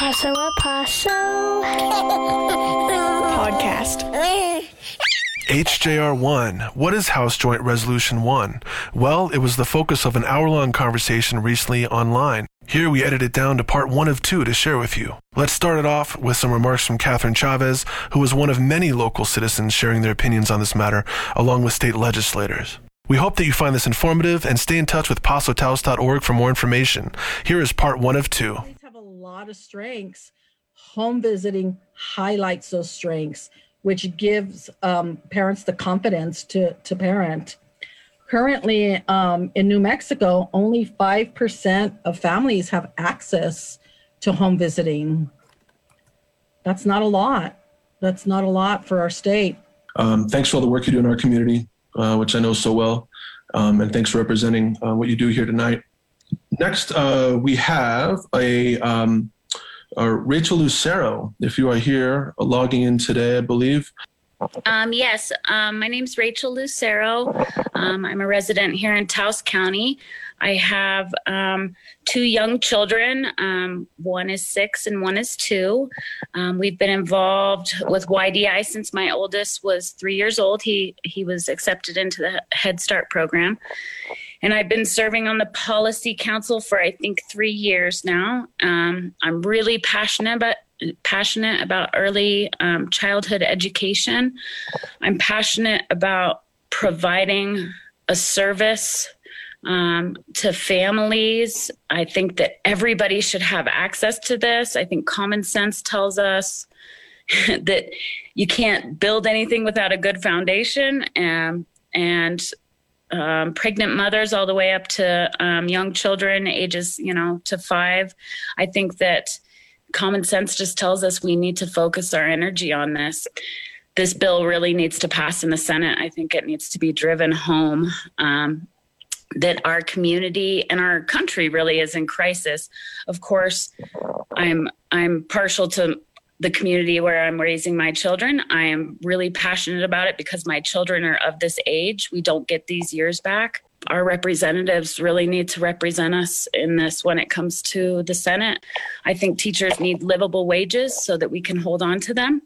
Paso a Paso podcast. HJR1. What is House Joint Resolution 1? Well, it was the focus of an hour long conversation recently online. Here we edit it down to part one of two to share with you. Let's start it off with some remarks from Catherine Chavez, who was one of many local citizens sharing their opinions on this matter, along with state legislators. We hope that you find this informative and stay in touch with pasotaos.org for more information. Here is part one of two. Lot of strengths. Home visiting highlights those strengths, which gives um, parents the confidence to, to parent. Currently, um, in New Mexico, only 5% of families have access to home visiting. That's not a lot. That's not a lot for our state. Um, thanks for all the work you do in our community, uh, which I know so well. Um, and thanks for representing uh, what you do here tonight. Next, uh, we have a, um, a Rachel Lucero. If you are here logging in today, I believe. Um, yes, um, my name's Rachel Lucero. Um, I'm a resident here in Taos County. I have um, two young children. Um, one is six and one is two. Um, we've been involved with YDI since my oldest was three years old. He he was accepted into the Head Start program, and I've been serving on the Policy Council for I think three years now. Um, I'm really passionate about passionate about early um, childhood education. I'm passionate about providing a service um, to families. I think that everybody should have access to this. I think common sense tells us that you can't build anything without a good foundation. And, and um, pregnant mothers all the way up to um, young children ages you know to five i think that common sense just tells us we need to focus our energy on this. This bill really needs to pass in the Senate. I think it needs to be driven home. Um, that our community and our country really is in crisis. Of course, I'm I'm partial to the community where I'm raising my children. I am really passionate about it because my children are of this age. We don't get these years back our representatives really need to represent us in this when it comes to the Senate. I think teachers need livable wages so that we can hold on to them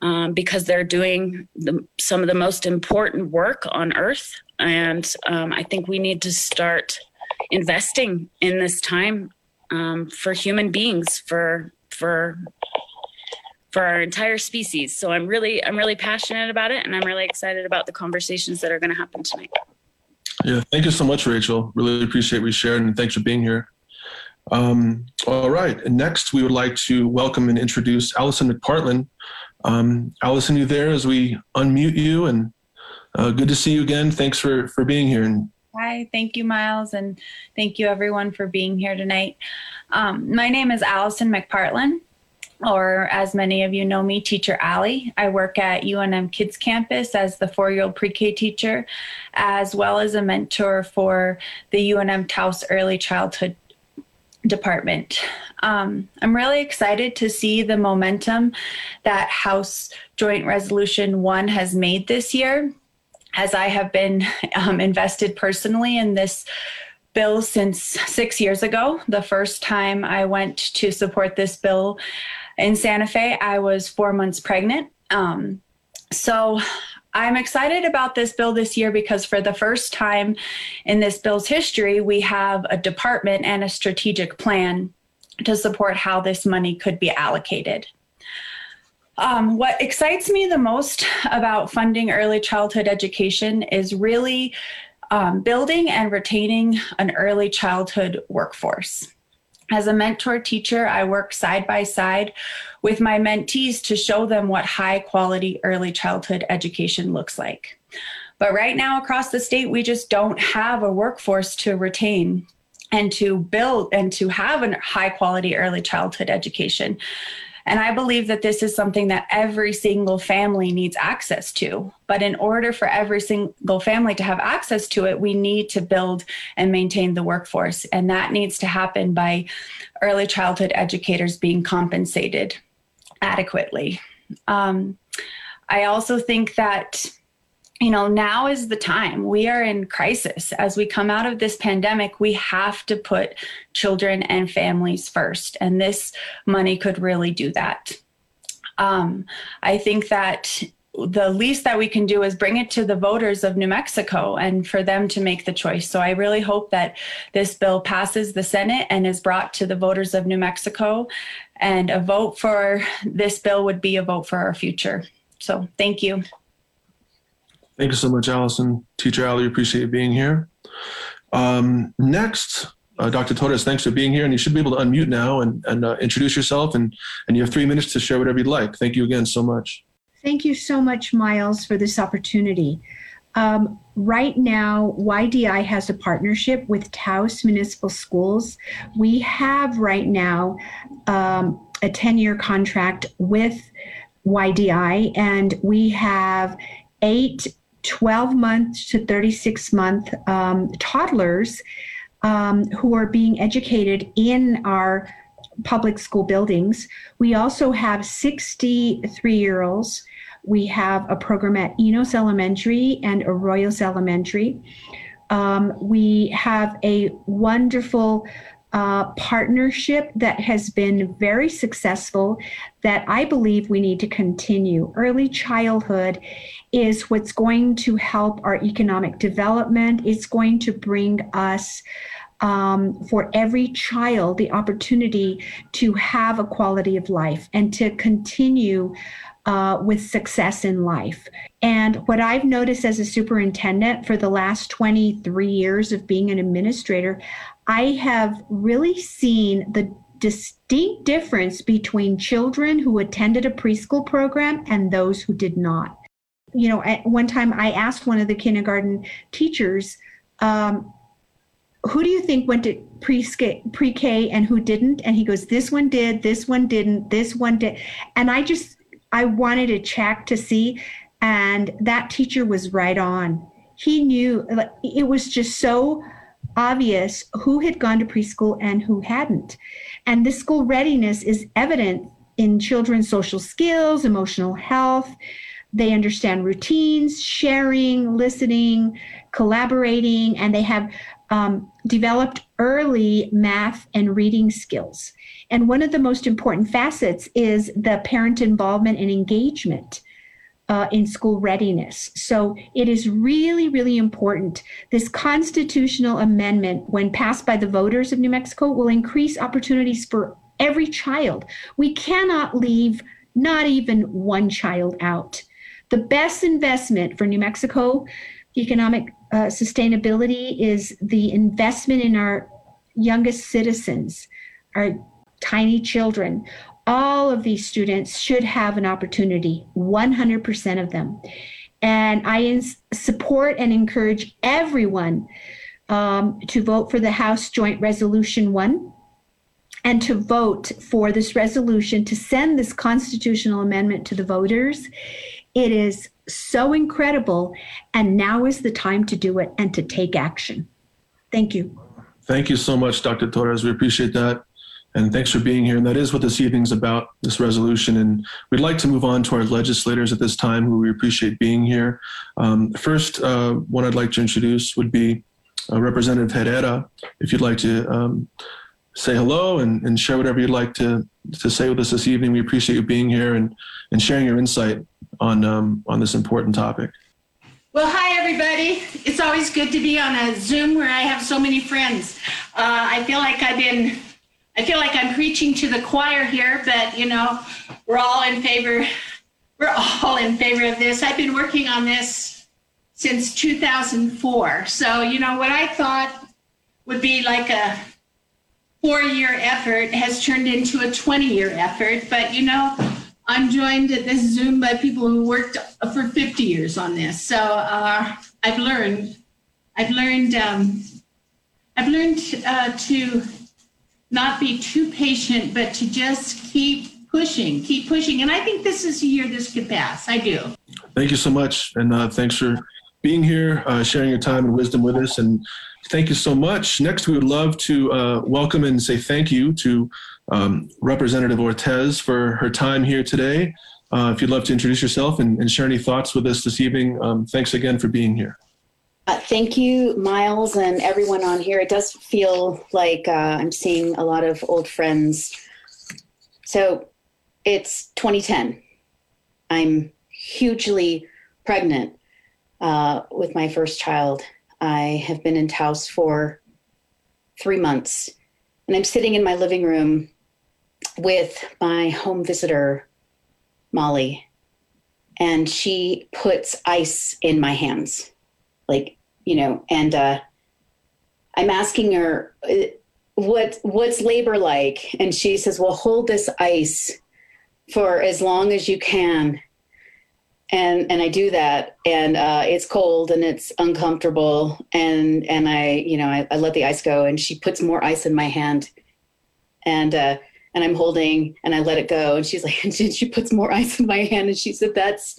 um, because they're doing the, some of the most important work on earth. And um, I think we need to start investing in this time um, for human beings, for for for our entire species. So I'm really I'm really passionate about it, and I'm really excited about the conversations that are going to happen tonight. Yeah, thank you so much, Rachel. Really appreciate we shared, and thanks for being here. Um, all right, and next we would like to welcome and introduce Allison McPartland. Um, Allison, you there as we unmute you and uh, good to see you again. Thanks for, for being here. And Hi, thank you, Miles, and thank you everyone for being here tonight. Um, my name is Allison McPartland or as many of you know me, Teacher Allie. I work at UNM Kids Campus as the four year old pre K teacher, as well as a mentor for the UNM Taos Early Childhood Department. Um, I'm really excited to see the momentum that House Joint Resolution 1 has made this year, as I have been um, invested personally in this bill since six years ago. The first time I went to support this bill in Santa Fe, I was four months pregnant. Um, so I'm excited about this bill this year because for the first time in this bill's history, we have a department and a strategic plan to support how this money could be allocated. Um, what excites me the most about funding early childhood education is really um, building and retaining an early childhood workforce. As a mentor teacher, I work side by side with my mentees to show them what high quality early childhood education looks like. But right now, across the state, we just don't have a workforce to retain and to build and to have a high quality early childhood education. And I believe that this is something that every single family needs access to. But in order for every single family to have access to it, we need to build and maintain the workforce. And that needs to happen by early childhood educators being compensated adequately. Um, I also think that you know, now is the time. We are in crisis. As we come out of this pandemic, we have to put children and families first. And this money could really do that. Um, I think that the least that we can do is bring it to the voters of New Mexico and for them to make the choice. So I really hope that this bill passes the Senate and is brought to the voters of New Mexico. And a vote for this bill would be a vote for our future. So thank you. Thank you so much, Allison. Teacher Allie, appreciate being here. Um, next, uh, Dr. Torres, thanks for being here. And you should be able to unmute now and, and uh, introduce yourself. And, and you have three minutes to share whatever you'd like. Thank you again so much. Thank you so much, Miles, for this opportunity. Um, right now, YDI has a partnership with Taos Municipal Schools. We have right now um, a 10 year contract with YDI, and we have eight 12 month to 36 month um, toddlers um, who are being educated in our public school buildings. We also have 63 year olds. We have a program at Enos Elementary and Arroyos Elementary. Um, we have a wonderful uh, partnership that has been very successful that I believe we need to continue. Early childhood is what's going to help our economic development. It's going to bring us. Um, for every child, the opportunity to have a quality of life and to continue uh, with success in life. And what I've noticed as a superintendent for the last 23 years of being an administrator, I have really seen the distinct difference between children who attended a preschool program and those who did not. You know, at one time I asked one of the kindergarten teachers, um, who do you think went to pre-K and who didn't? And he goes, this one did, this one didn't, this one did. And I just, I wanted to check to see. And that teacher was right on. He knew, it was just so obvious who had gone to preschool and who hadn't. And this school readiness is evident in children's social skills, emotional health. They understand routines, sharing, listening, collaborating, and they have um, developed early math and reading skills. And one of the most important facets is the parent involvement and engagement uh, in school readiness. So it is really, really important. This constitutional amendment, when passed by the voters of New Mexico, will increase opportunities for every child. We cannot leave not even one child out. The best investment for New Mexico economic uh, sustainability is the investment in our youngest citizens, our tiny children all of these students should have an opportunity, 100% of them. And I ins- support and encourage everyone um, to vote for the House Joint Resolution 1 and to vote for this resolution to send this constitutional amendment to the voters. It is so incredible. And now is the time to do it and to take action. Thank you. Thank you so much, Dr. Torres. We appreciate that. And thanks for being here. And that is what this evening's about, this resolution. And we'd like to move on to our legislators at this time who we appreciate being here. Um, first, uh, one I'd like to introduce would be uh, Representative Herrera. If you'd like to um, say hello and, and share whatever you'd like to, to say with us this evening, we appreciate you being here and, and sharing your insight on, um, on this important topic. Well, hi, everybody. It's always good to be on a Zoom where I have so many friends. Uh, I feel like I've been I feel like I'm preaching to the choir here, but you know, we're all in favor. We're all in favor of this. I've been working on this since 2004. So, you know, what I thought would be like a four year effort has turned into a 20 year effort. But, you know, I'm joined at this Zoom by people who worked for 50 years on this. So uh, I've learned, I've learned, um, I've learned uh, to not be too patient, but to just keep pushing, keep pushing. And I think this is a year this could pass. I do. Thank you so much. And uh, thanks for being here, uh, sharing your time and wisdom with us. And thank you so much. Next, we would love to uh, welcome and say thank you to um, Representative Ortez for her time here today. Uh, if you'd love to introduce yourself and, and, share any thoughts with us this evening, um, thanks again for being here. Uh, thank you, Miles, and everyone on here. It does feel like uh, I'm seeing a lot of old friends. So it's 2010. I'm hugely pregnant uh, with my first child. I have been in Taos for three months, and I'm sitting in my living room with my home visitor, Molly, and she puts ice in my hands like you know and uh i'm asking her uh, what what's labor like? And she says well hold this ice for as long as you can. And and i do that and uh, it's cold and it's uncomfortable. And and i you know I, I, let the ice go and she puts more ice in my hand. And uh and i'm holding and i let it go. And she's like and she, she puts more ice in my hand and she said that's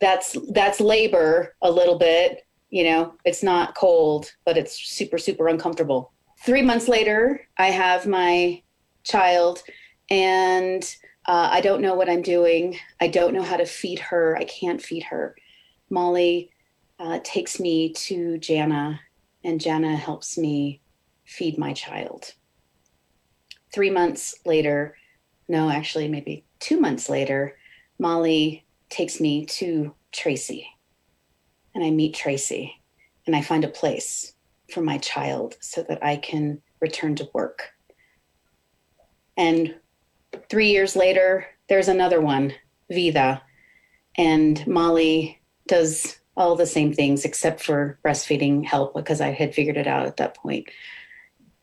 that's that's labor a little bit you know it's not cold but it's super super uncomfortable. Three months later i have my child and uh, i don't know what i'm doing. I don't know how to feed her. I can't feed her. Molly uh, takes me to jana and jana helps me feed my child. Three months later no actually maybe two months later molly takes me to Tracy. And I meet Tracy and I find a place for my child so that I can return to work. And three years later, there's another one, Vida. And Molly does all the same things except for breastfeeding help because I had figured it out at that point.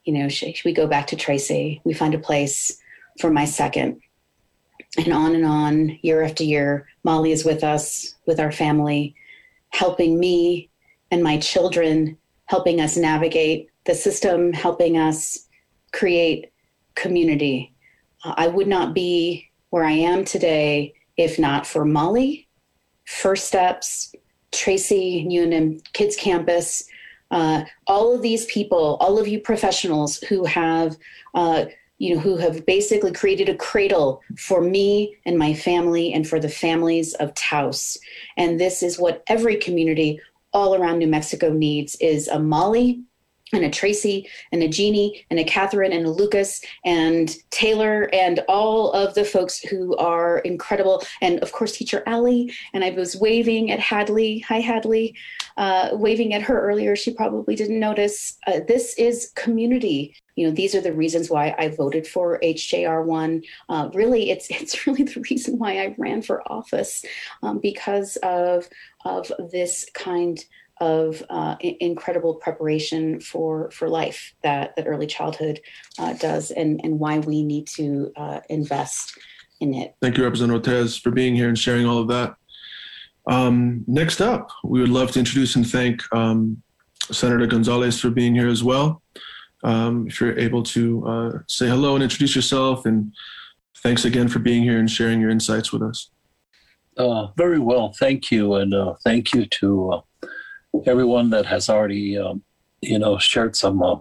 You know, she, we go back to Tracy, we find a place for my second and on and on, year after year. Molly is with us, with our family, helping me and my children, helping us navigate the system, helping us create community. I would not be where I am today if not for Molly, First Steps, Tracy, UNM Kids Campus, uh, all of these people, all of you professionals who have uh, you know, who have basically created a cradle for me and my family and for the families of Taos. And this is what every community all around New Mexico needs is a Molly and a Tracy and a Jeannie and a Catherine and a Lucas and Taylor and all of the folks who are incredible. And of course, teacher Allie. And I was waving at Hadley. Hi, Hadley. Uh, waving at her earlier. She probably didn't notice. Uh, this is community. You know, these are the reasons why I voted for HJR1. Uh, really, it's it's really the reason why I ran for office um, because of of this kind of uh, incredible preparation for for life that that early childhood uh, does, and and why we need to uh, invest in it. Thank you, Representative Ortez, for being here and sharing all of that. Um, next up, we would love to introduce and thank um, Senator Gonzales for being here as well. Um, if you're able to uh, say hello and introduce yourself, and thanks again for being here and sharing your insights with us. Uh, very well, thank you, and uh, thank you to uh, everyone that has already, um, you know, shared some uh,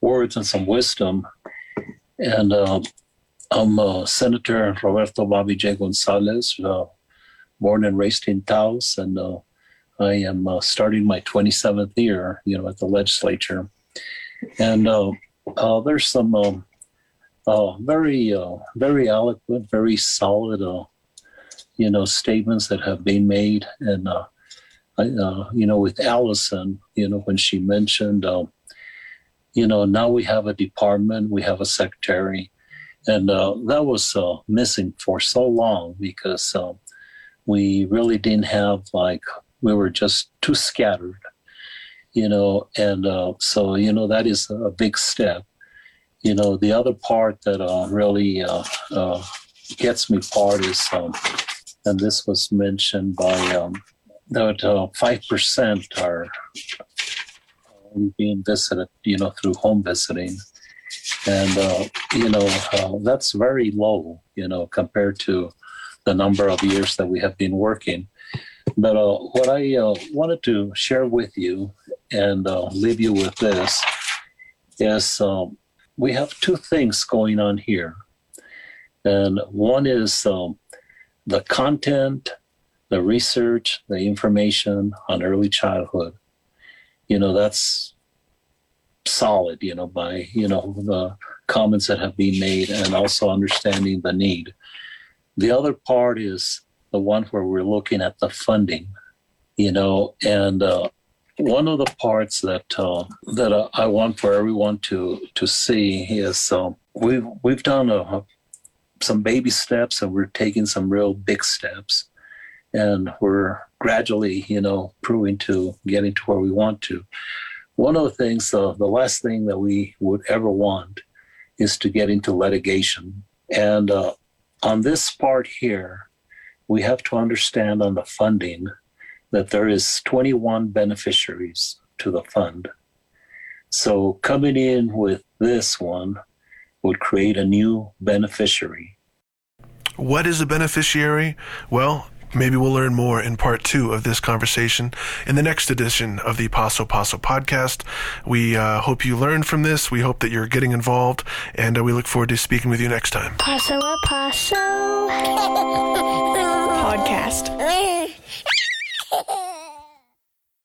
words and some wisdom. And uh, I'm Senator Roberto Bobby J. Gonzales, born and raised in Taos, and uh, I am uh, starting my 27th year, you know, at the legislature. And there's some um, very, very eloquent, very solid, you know, statements that have been made, and uh, you know, with Allison, you know, when she mentioned, uh, you know, now we have a department, we have a secretary, and uh, that was uh, missing for so long because uh, we really didn't have like we were just too scattered, you know, and uh, so you know that is a big step. You know, the other part that really gets me part is, um, and this was mentioned by. Um, that uh, five percent are being visited, you know, through home visiting, and uh, you know uh, that's very low, you know, compared to the number of years that we have been working. But uh, what I uh, wanted to share with you and uh, leave you with this is um, we have two things going on here, and one is um, the content, the research, the information on early childhood, you know, that's solid, you know, by, you know, the comments that have been made and also understanding the need. The other part is the one where we're looking at the funding, you know, and uh, one of the parts that uh, that uh, I want for everyone to to see is um, we've we've done a, some baby steps and we're taking some real big steps, and we're gradually, you know, proving to getting to where we want to. One of the things, uh, the last thing that we would ever want is to get into litigation. And uh, on this part here, we have to understand on the funding that there is 21 beneficiaries to the fund. So coming in with this one would create a new beneficiary. What is a beneficiary? Well, maybe we'll learn more in part two of this conversation in the next edition of the Paso Paso podcast. We uh, hope you learned from this. We hope that you're getting involved, and uh, we look forward to speaking with you next time. Paso a Paso. Podcast.